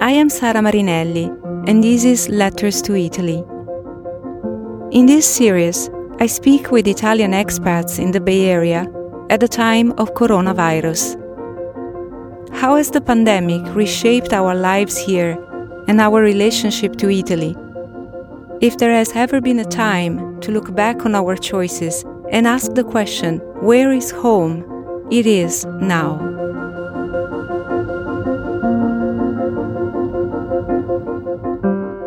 I am Sara Marinelli, and this is Letters to Italy. In this series, I speak with Italian expats in the Bay Area at the time of coronavirus. How has the pandemic reshaped our lives here and our relationship to Italy? If there has ever been a time to look back on our choices and ask the question, where is home? It is now.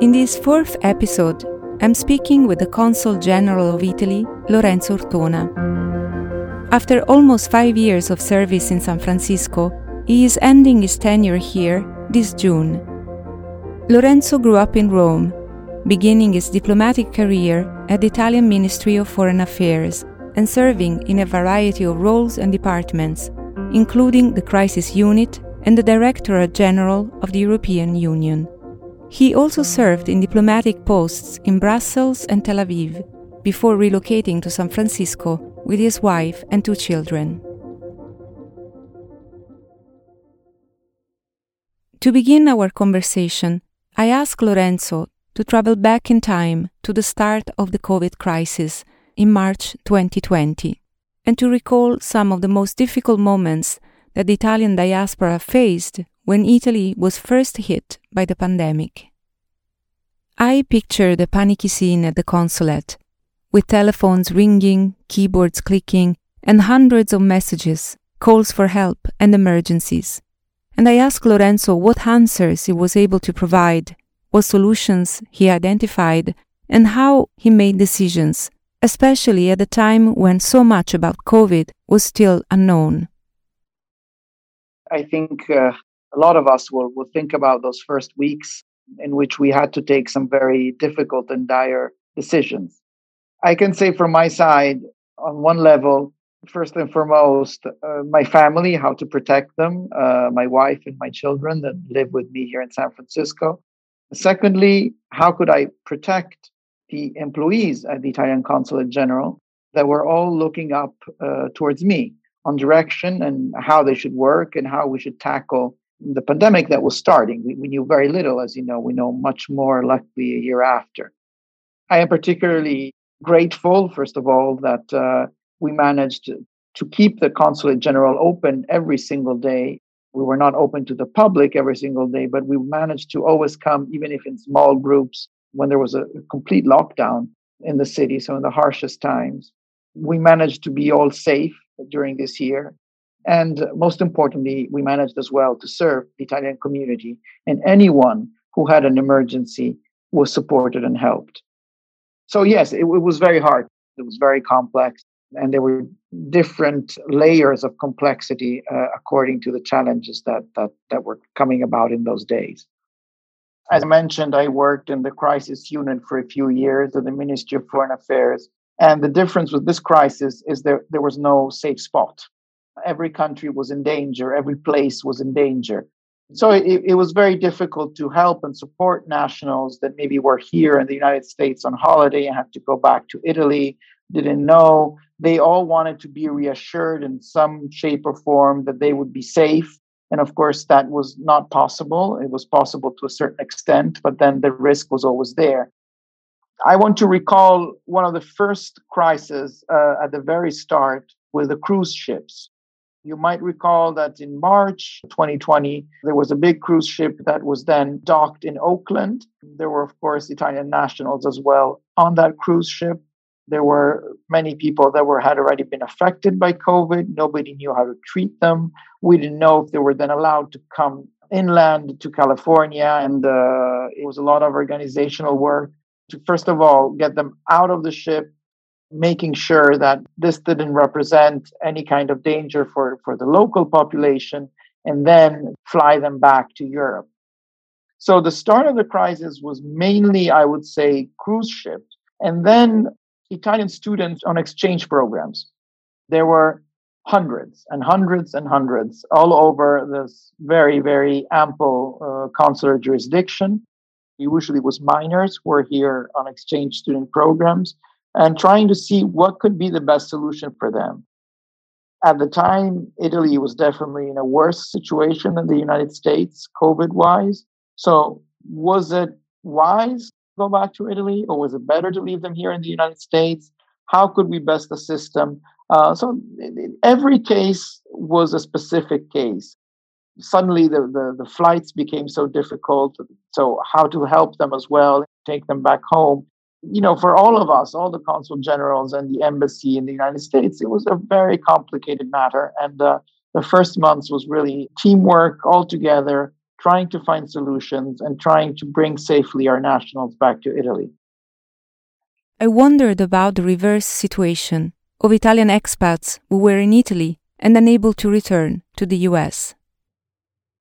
In this fourth episode, I'm speaking with the Consul General of Italy, Lorenzo Ortona. After almost five years of service in San Francisco, he is ending his tenure here this June. Lorenzo grew up in Rome, beginning his diplomatic career at the Italian Ministry of Foreign Affairs and serving in a variety of roles and departments, including the Crisis Unit and the Directorate General of the European Union. He also served in diplomatic posts in Brussels and Tel Aviv before relocating to San Francisco with his wife and two children. To begin our conversation, I asked Lorenzo to travel back in time to the start of the COVID crisis in March 2020 and to recall some of the most difficult moments that the Italian diaspora faced when Italy was first hit by the pandemic. I picture the panicky scene at the consulate, with telephones ringing, keyboards clicking, and hundreds of messages, calls for help, and emergencies. And I asked Lorenzo what answers he was able to provide, what solutions he identified, and how he made decisions, especially at a time when so much about COVID was still unknown. I think uh, a lot of us will, will think about those first weeks in which we had to take some very difficult and dire decisions. I can say from my side, on one level, first and foremost, uh, my family, how to protect them, uh, my wife and my children that live with me here in San Francisco. Secondly, how could I protect the employees at the Italian Consulate General that were all looking up uh, towards me on direction and how they should work and how we should tackle the pandemic that was starting. We, we knew very little, as you know. We know much more, luckily, a year after. I am particularly grateful, first of all, that uh, we managed to, to keep the consulate general open every single day. We were not open to the public every single day, but we managed to always come, even if in small groups, when there was a complete lockdown in the city, so in the harshest times. We managed to be all safe during this year. And most importantly, we managed as well to serve the Italian community, and anyone who had an emergency was supported and helped. So, yes, it, it was very hard. It was very complex, and there were different layers of complexity uh, according to the challenges that, that, that were coming about in those days. As I mentioned, I worked in the crisis unit for a few years at the Ministry of Foreign Affairs. And the difference with this crisis is there, there was no safe spot every country was in danger, every place was in danger. So it, it, was very difficult to help and support nationals that maybe were here in the United States on holiday and had to go back to Italy, didn't know. They all wanted to be reassured in some shape or form that they would be safe. And of course, that was not possible. It was possible to a certain extent, but then the risk was always there. I want to recall one of the first crises uh, at the very start with the cruise ships. You might recall that in March 2020, there was a big cruise ship that was then docked in Oakland. There were, of course, Italian nationals as well on that cruise ship. There were many people that were had already been affected by COVID. Nobody knew how to treat them. We didn't know if they were then allowed to come inland to California, and uh, it was a lot of organizational work to first of all get them out of the ship making sure that this didn't represent any kind of danger for, for the local population, and then fly them back to Europe. So the start of the crisis was mainly, I would say, cruise ships, and then Italian students on exchange programs. There were hundreds and hundreds and hundreds all over this very, very ample uh, consular jurisdiction. Usually it was minors who were here on exchange student programs and trying to see what could be the best solution for them. At the time, Italy was definitely in a worse situation than the United States, COVID wise. So, was it wise go back to Italy, or was it better to leave them here in the United States? How could we best assist them? Uh, so, every case was a specific case. Suddenly, the, the, the flights became so difficult. So, how to help them as well, take them back home you know, for all of us, all the consul generals and the embassy in the United States, it was a very complicated matter. And uh, the first months was really teamwork all together, trying to find solutions and trying to bring safely our nationals back to Italy. I wondered about the reverse situation of Italian expats who were in Italy and unable to return to the US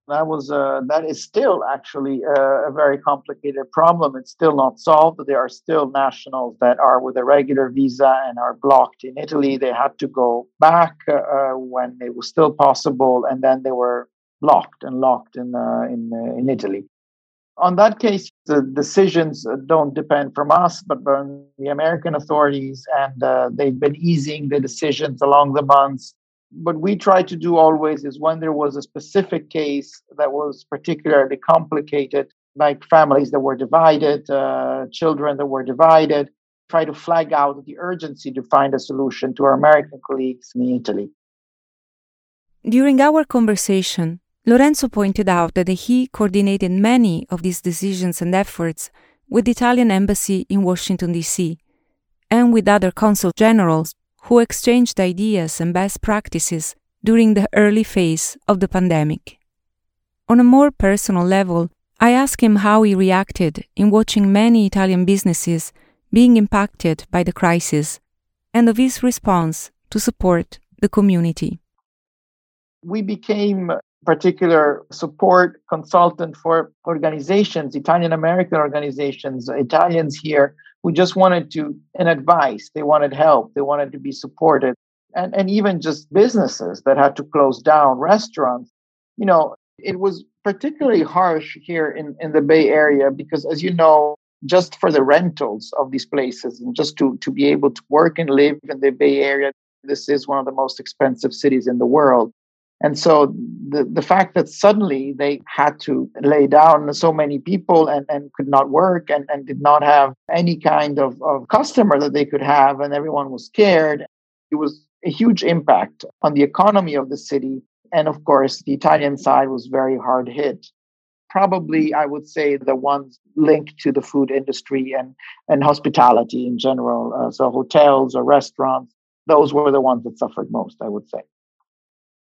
that was uh, that is still actually a, a, very complicated problem. It's still not solved. There are still nationals that are with a regular visa and are blocked in Italy. They had to go back uh, when it was still possible, and then they were blocked and locked in uh, in uh, in Italy. On that case, the decisions don't depend from us, but from the American authorities, and uh, they've been easing the decisions along the months what we try to do always is when there was a specific case that was particularly complicated, like families that were divided, uh, children that were divided, try to flag out the urgency to find a solution to our American colleagues in Italy. During our conversation, Lorenzo pointed out that he coordinated many of these decisions and efforts with the Italian embassy in Washington, D.C., and with other consul generals who exchanged ideas and best practices during the early phase of the pandemic. On a more personal level, I asked him how he reacted in watching many Italian businesses being impacted by the crisis and of his response to support the community. We became particular support consultant for organizations, Italian American organizations, Italians here who just wanted to an advice. They wanted help. They wanted to be supported. And and even just businesses that had to close down restaurants. You know it was particularly harsh here in in the bay area because as you know just for the rentals of these places and just to to be able to work and live in the bay area this is one of the most expensive cities in the world and so the, the fact that suddenly they had to lay down so many people and, and could not work and, and did not have any kind of, of customer that they could have, and everyone was scared, it was a huge impact on the economy of the city. And of course, the Italian side was very hard hit. Probably, I would say, the ones linked to the food industry and, and hospitality in general. Uh, so, hotels or restaurants, those were the ones that suffered most, I would say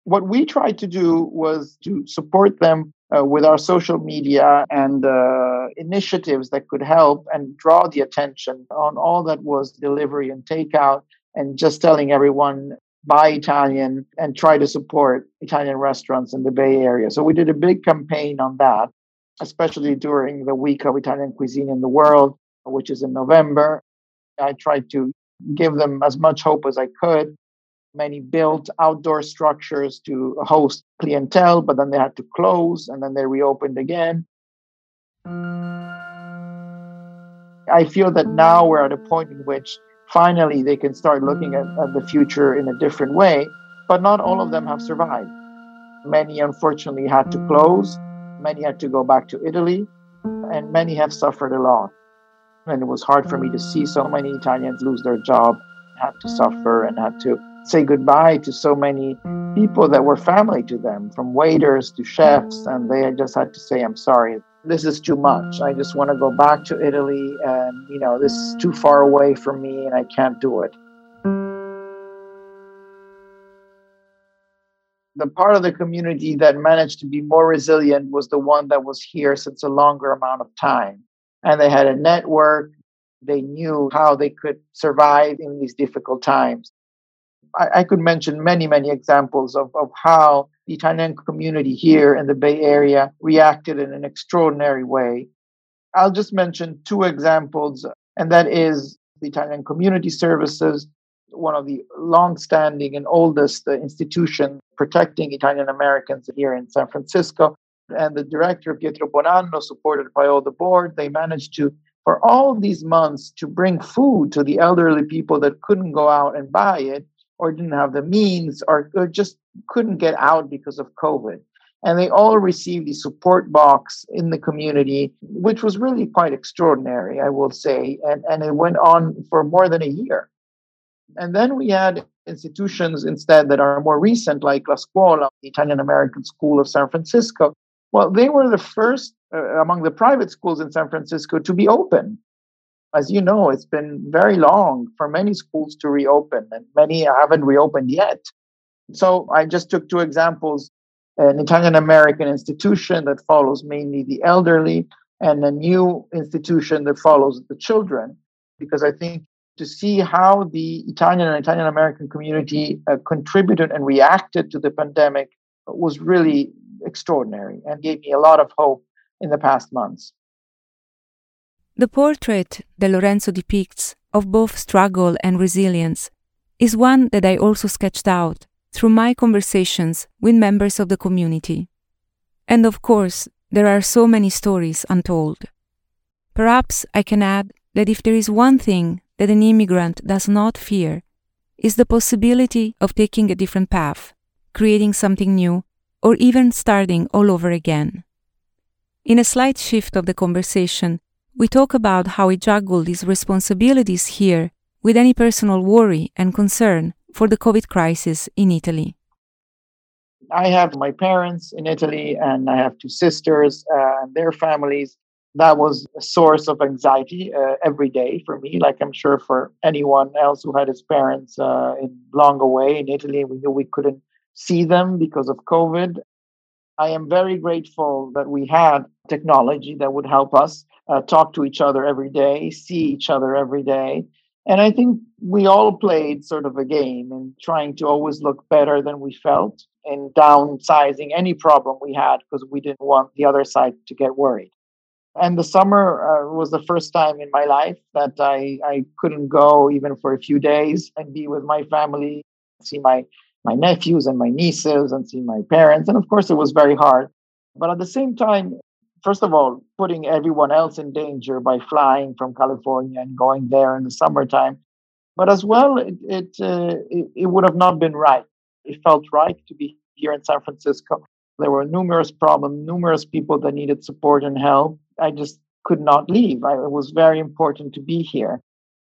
what we tried to do was to support them uh, with our social media and uh, initiatives that could help and draw the attention on all that was delivery and takeout and just telling everyone buy Italian and try to support Italian restaurants in the Bay Area. So we did a big campaign on that, especially during the week of Italian cuisine in the world, which is in November. I tried to give them as much hope as I could Many built outdoor structures to host clientele, but then they had to close and then they reopened again. I feel that now we're at a point in which finally they can start looking at, at, the future in a different way, but not all of them have survived. Many, unfortunately, had to close, many had to go back to Italy, and many have suffered a lot. And it was hard for me to see so many Italians lose their job, had to suffer, and had to say goodbye to so many people that were family to them, from waiters to chefs, and they just had to say, I'm sorry, this is too much. I just want to go back to Italy, and you know, this is too far away from me, and I can't do it. The part of the community that managed to be more resilient was the one that was here since a longer amount of time. And they had a network, they knew how they could survive in these difficult times. I, I could mention many, many examples of, of how the Italian community here in the Bay Area reacted in an extraordinary way. I'll just mention two examples, and that is the Italian Community Services, one of the long-standing and oldest uh, institutions protecting Italian Americans here in San Francisco. And the director, Pietro Bonanno, supported by all the board, they managed to, for all these months, to bring food to the elderly people that couldn't go out and buy it or didn't have the means or, or just couldn't get out because of COVID. And they all received the support box in the community, which was really quite extraordinary, I will say. And, and it went on for more than a year. And then we had institutions instead that are more recent, like La Scuola, the Italian American School of San Francisco. Well, they were the first uh, among the private schools in San Francisco to be open. As you know, it's been very long for many schools to reopen, and many haven't reopened yet. So I just took two examples an Italian American institution that follows mainly the elderly, and a new institution that follows the children, because I think to see how the Italian and Italian American community uh, contributed and reacted to the pandemic was really extraordinary and gave me a lot of hope in the past months. The portrait that Lorenzo depicts of both struggle and resilience is one that I also sketched out through my conversations with members of the community. And of course, there are so many stories untold. Perhaps I can add that if there is one thing that an immigrant does not fear, is the possibility of taking a different path, creating something new, or even starting all over again. In a slight shift of the conversation, we talk about how we juggle these responsibilities here with any personal worry and concern for the COVID crisis in Italy? I have my parents in Italy and I have two sisters uh, and their families. That was a source of anxiety uh, every day for me, like I'm sure for anyone else who had his parents uh, in long away in Italy. We knew we couldn't see them because of COVID. I am very grateful that we had technology that would help us uh, talk to each other every day, see each other every day, and I think we all played sort of a game in trying to always look better than we felt and downsizing any problem we had because we didn't want the other side to get worried. And the summer uh, was the first time in my life that I, I couldn't go even for a few days and be with my family, see my, my nephews and my nieces and see my parents. And of course, it was very hard. But at the same time, first of all, putting everyone else in danger by flying from California and going there in the summertime. But as well, it it, uh, it, it would have not been right. It felt right to be here in San Francisco. There were numerous problems, numerous people that needed support and help. I just could not leave. I, it was very important to be here.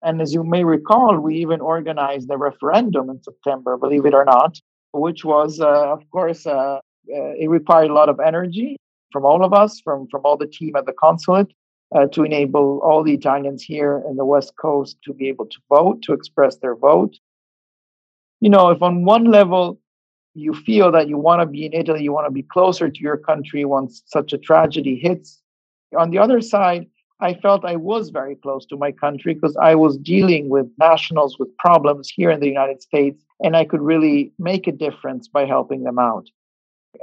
And as you may recall, we even organized a referendum in September, believe it or not, which was, uh, of course, uh, uh it required a lot of energy from all of us, from, from all the team at the consulate, uh, to enable all the Italians here in the West Coast to be able to vote, to express their vote. You know, if on one level you feel that you want to be in Italy, you want to be closer to your country once such a tragedy hits, on the other side, I felt I was very close to my country because I was dealing with nationals with problems here in the United States, and I could really make a difference by helping them out.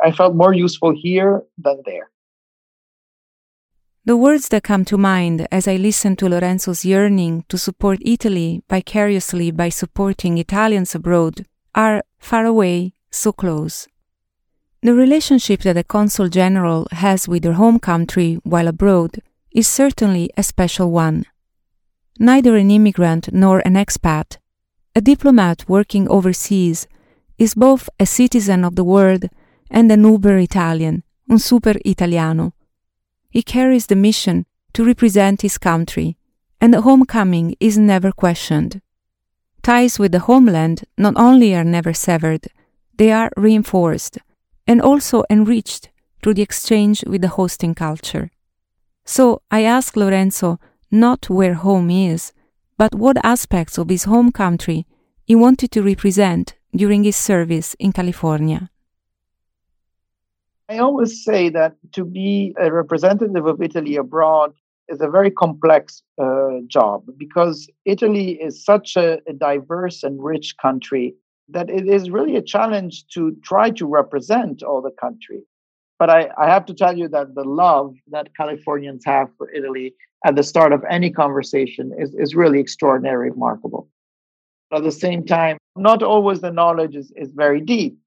I felt more useful here than there. The words that come to mind as I listen to Lorenzo's yearning to support Italy vicariously by supporting Italians abroad are far away, so close. The relationship that a consul general has with their home country while abroad is certainly a special one. Neither an immigrant nor an expat, a diplomat working overseas, is both a citizen of the world and an uber Italian, un super italiano. He carries the mission to represent his country, and the homecoming is never questioned. Ties with the homeland not only are never severed, they are reinforced and also enriched through the exchange with the hosting culture. So I ask Lorenzo not where home is, but what aspects of his home country he wanted to represent during his service in California. I always say that to be a representative of Italy abroad is a very complex uh, job because Italy is such a, a, diverse and rich country that it is really a challenge to try to represent all the country. But I, I have to tell you that the love that Californians have for Italy at the start of any conversation is, is really extraordinary, remarkable. At the same time, not always the knowledge is, is very deep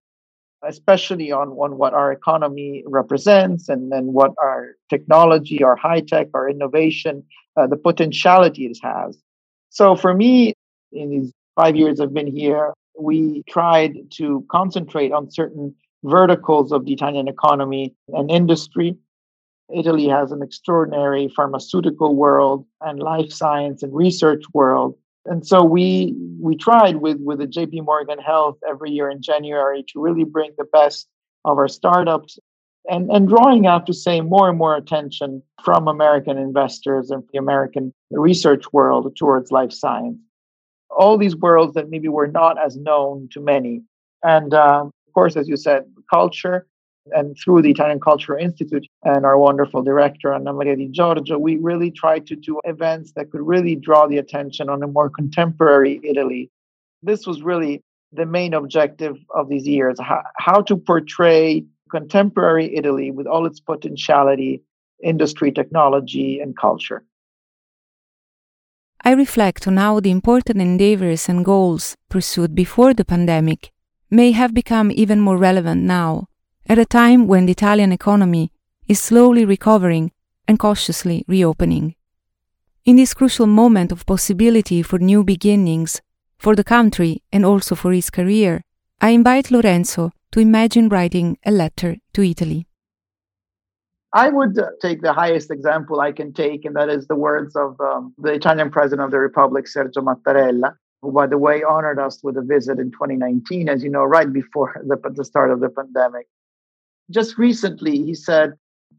especially on, on what our economy represents and then what our technology, our high tech, our innovation, uh, the potentiality it has. So for me, in these five years I've been here, we tried to concentrate on certain verticals of the Italian economy and industry. Italy has an extraordinary pharmaceutical world and life science and research world. And so we we tried with with the JP Morgan Health every year in January to really bring the best of our startups and, and drawing out to say more and more attention from American investors and the American research world towards life science. All these worlds that maybe were not as known to many. And um, of course, as you said, culture and through the Italian Cultural Institute and our wonderful director, Anna Maria Di Giorgio, we really tried to do events that could really draw the attention on a more contemporary Italy. This was really the main objective of these years how, how to portray contemporary Italy with all its potentiality, industry, technology, and culture. I reflect on how the important endeavors and goals pursued before the pandemic may have become even more relevant now, at a time when the Italian economy is slowly recovering and cautiously reopening. In this crucial moment of possibility for new beginnings, for the country and also for his career, I invite Lorenzo to imagine writing a letter to Italy? I would take the highest example I can take, and that is the words of um, the Italian president of the Republic, Sergio Mattarella, who, by the way, honored us with a visit in 2019, as you know, right before the, the start of the pandemic. Just recently, he said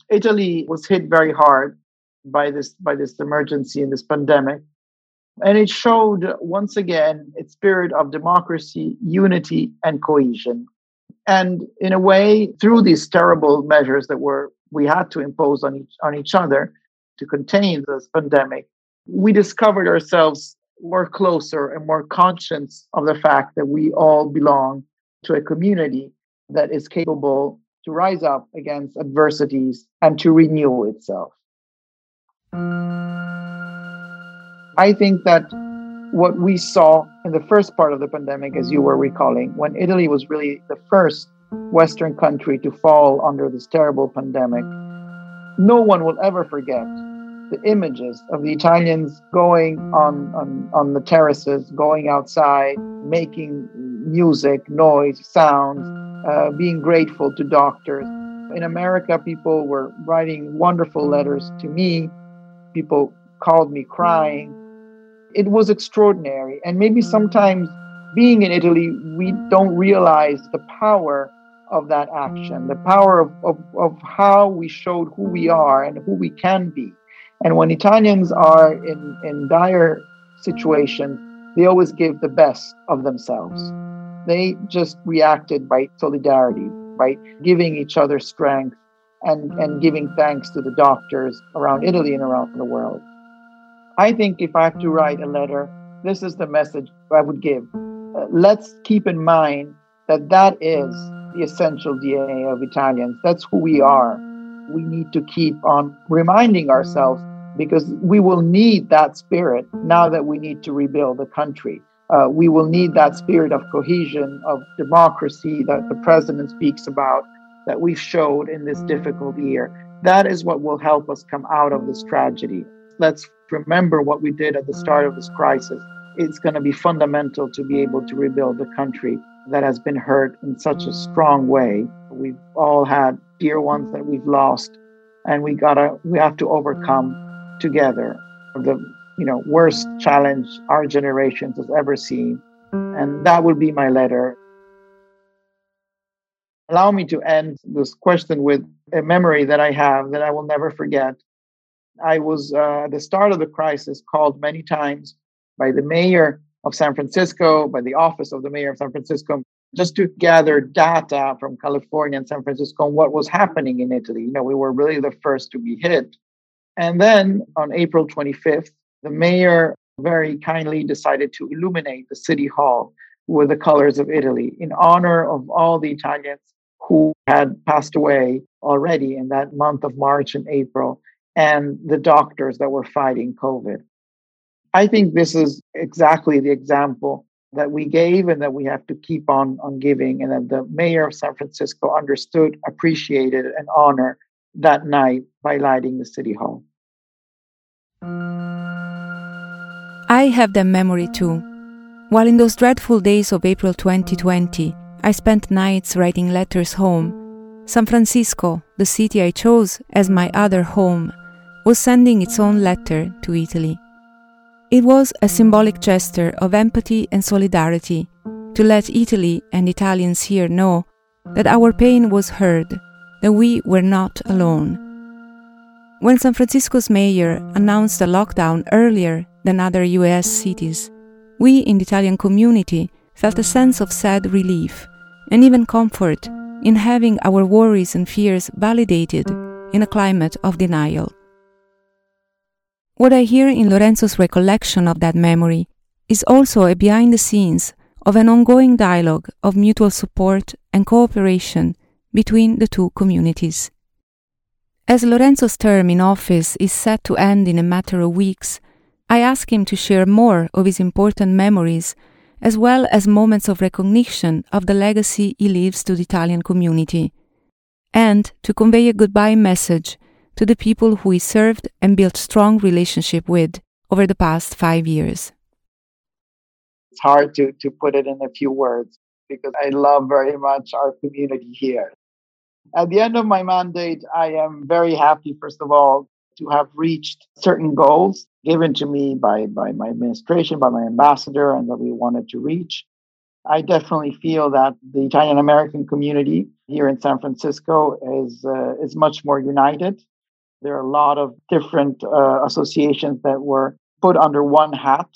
Italy was hit very hard by this by this emergency and this pandemic, and it showed once again its spirit of democracy, unity, and cohesion. And in a way, through these terrible measures that were we had to impose on each on each other to contain this pandemic, we discovered ourselves more closer and more conscious of the fact that we all belong to a community that is capable to rise up against adversities and to renew itself. I think that what we saw in the first part of the pandemic, as you were recalling, when Italy was really the first Western country to fall under this terrible pandemic, no one will ever forget the images of the Italians going on, on, on the terraces, going outside, making music, noise, sounds, uh, being grateful to doctors. In America, people were writing wonderful letters to me. People called me crying it was extraordinary. And maybe sometimes being in Italy, we don't realize the power of that action, the power of, of, of how we showed who we are and who we can be. And when Italians are in, in dire situations, they always give the best of themselves. They just reacted by solidarity, by giving each other strength and, and giving thanks to the doctors around Italy and around the world. I think if I have to write a letter, this is the message I would give. Uh, let's keep in mind that that is the essential DNA of Italians. That's who we are. We need to keep on reminding ourselves because we will need that spirit now that we need to rebuild the country. Uh, we will need that spirit of cohesion, of democracy that the president speaks about, that we've showed in this difficult year. That is what will help us come out of this tragedy. Let's remember what we did at the start of this crisis. It's going to be fundamental to be able to rebuild the country that has been hurt in such a strong way. We've all had dear ones that we've lost, and we gotta we have to overcome together the you know worst challenge our generation has ever seen. And that would be my letter. Allow me to end this question with a memory that I have that I will never forget. I was uh, at the start of the crisis called many times by the mayor of San Francisco, by the office of the mayor of San Francisco, just to gather data from California and San Francisco on what was happening in Italy. You know, we were really the first to be hit. And then on April 25th, the mayor very kindly decided to illuminate the city hall with the colors of Italy in honor of all the Italians who had passed away already in that month of March and April and the doctors that were fighting COVID. I think this is exactly the example that we gave and that we have to keep on, on giving, and that the mayor of San Francisco understood, appreciated, and honored that night by lighting the city hall. I have that memory too. While in those dreadful days of April 2020, I spent nights writing letters home, San Francisco, the city I chose as my other home, was sending its own letter to Italy. It was a symbolic gesture of empathy and solidarity to let Italy and Italians here know that our pain was heard, that we were not alone. When San Francisco's mayor announced a lockdown earlier than other US cities, we in the Italian community felt a sense of sad relief and even comfort in having our worries and fears validated in a climate of denial. What I hear in Lorenzo's recollection of that memory is also a behind the scenes of an ongoing dialogue of mutual support and cooperation between the two communities. As Lorenzo's term in office is set to end in a matter of weeks, I ask him to share more of his important memories as well as moments of recognition of the legacy he leaves to the Italian community, and to convey a goodbye message to the people who he served and built strong relationship with over the past five years. It's hard to, to put it in a few words because I love very much our community here. At the end of my mandate, I am very happy, first of all, to have reached certain goals given to me by, by my administration, by my ambassador, and that we wanted to reach. I definitely feel that the Italian American community here in San Francisco is uh, is much more united. There are a lot of different uh, associations that were put under one hat.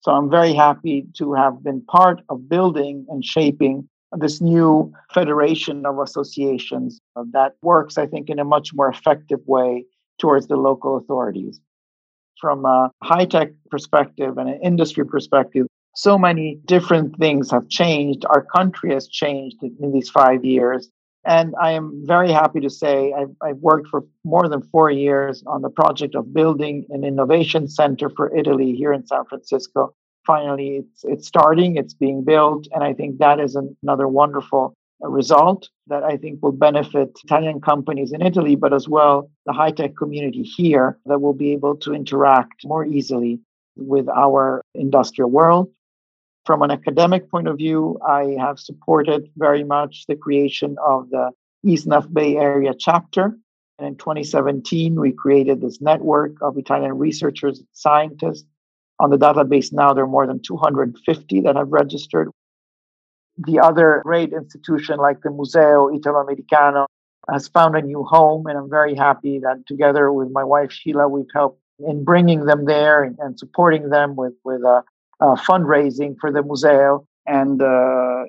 So I'm very happy to have been part of building and shaping this new federation of associations that works, I think, in a much more effective way towards the local authorities. From a high tech perspective and an industry perspective, so many different things have changed. Our country has changed in these five years. And I am very happy to say I've, I've, worked for more than four years on the project of building an innovation center for Italy here in San Francisco. Finally, it's, it's starting, it's being built. And I think that is another wonderful result that I think will benefit Italian companies in Italy, but as well the high tech community here that will be able to interact more easily with our industrial world. From an academic point of view, I have supported very much the creation of the ISSNAF Bay Area chapter. And in 2017, we created this network of Italian researchers and scientists. On the database now, there are more than 250 that have registered the other great institution like the Museo Italo-Americano has found a new home, and I'm very happy that together with my wife Sheila, we've helped in bringing them there and, and supporting them with with uh, uh, fundraising for the museo. And uh,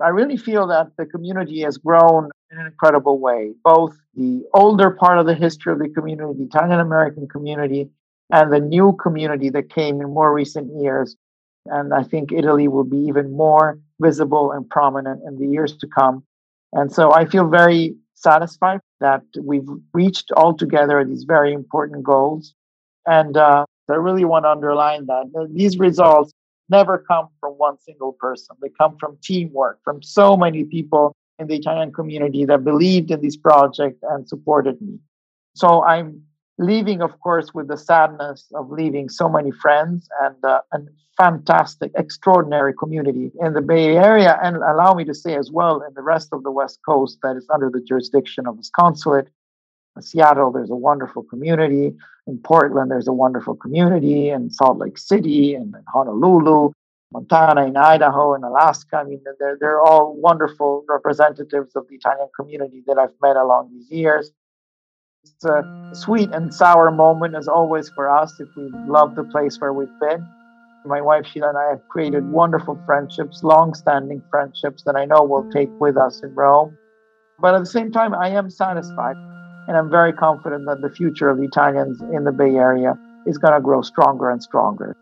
I really feel that the community has grown in an incredible way. Both the older part of the history of the community, the Italian American community, and the new community that came in more recent years. And I think Italy will be even more visible and prominent in the years to come. And so I feel very satisfied that we've reached all together these very important goals. And uh, I really want to underline that these results never come from one single person. They come from teamwork, from so many people in the Italian community that believed in this project and supported me. So I'm leaving, of course, with the sadness of leaving so many friends and uh, a fantastic, extraordinary community in the Bay Area. And allow me to say as well, in the rest of the West Coast that is under the jurisdiction of this consulate. In Seattle, there's a wonderful community. In Portland, there's a wonderful community. In Salt Lake City and in Honolulu, Montana, in Idaho, and Alaska. I mean, they're, they're all wonderful representatives of the Italian community that I've met along these years. It's a sweet and sour moment, as always, for us if we love the place where we've been. My wife Sheila and I have created wonderful friendships, long standing friendships that I know we'll take with us in Rome. But at the same time, I am satisfied and I'm very confident that the future of the Italians in the Bay Area is going to grow stronger and stronger.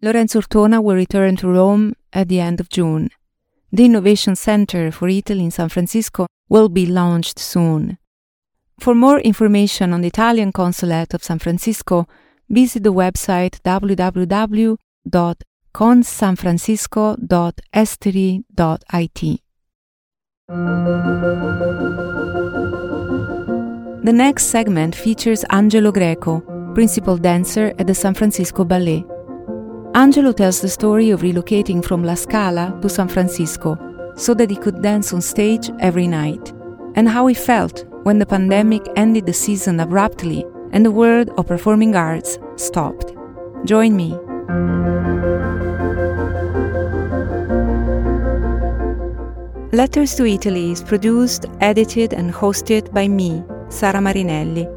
Lorenzo Ortona will return to Rome at the end of June. The Innovation Center for Italy in San Francisco will be launched soon. For more information on the Italian Consulate of San Francisco, visit the website www.consanfrancisco.esteri.it. The next segment features Angelo Greco, principal dancer at the San Francisco Ballet. Angelo tells the story of relocating from La Scala to San Francisco so that he could dance on stage every night, and how he felt when the pandemic ended the season abruptly and the world of performing arts stopped. Join me. Letters to Italy is produced, edited, and hosted by me, Sara Marinelli.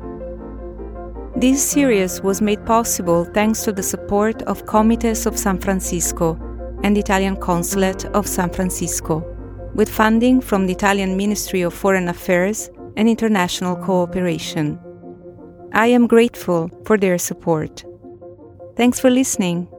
This series was made possible thanks to the support of Comites of San Francisco and Italian Consulate of San Francisco, with funding from the Italian Ministry of Foreign Affairs and International Cooperation. I am grateful for their support. Thanks for listening.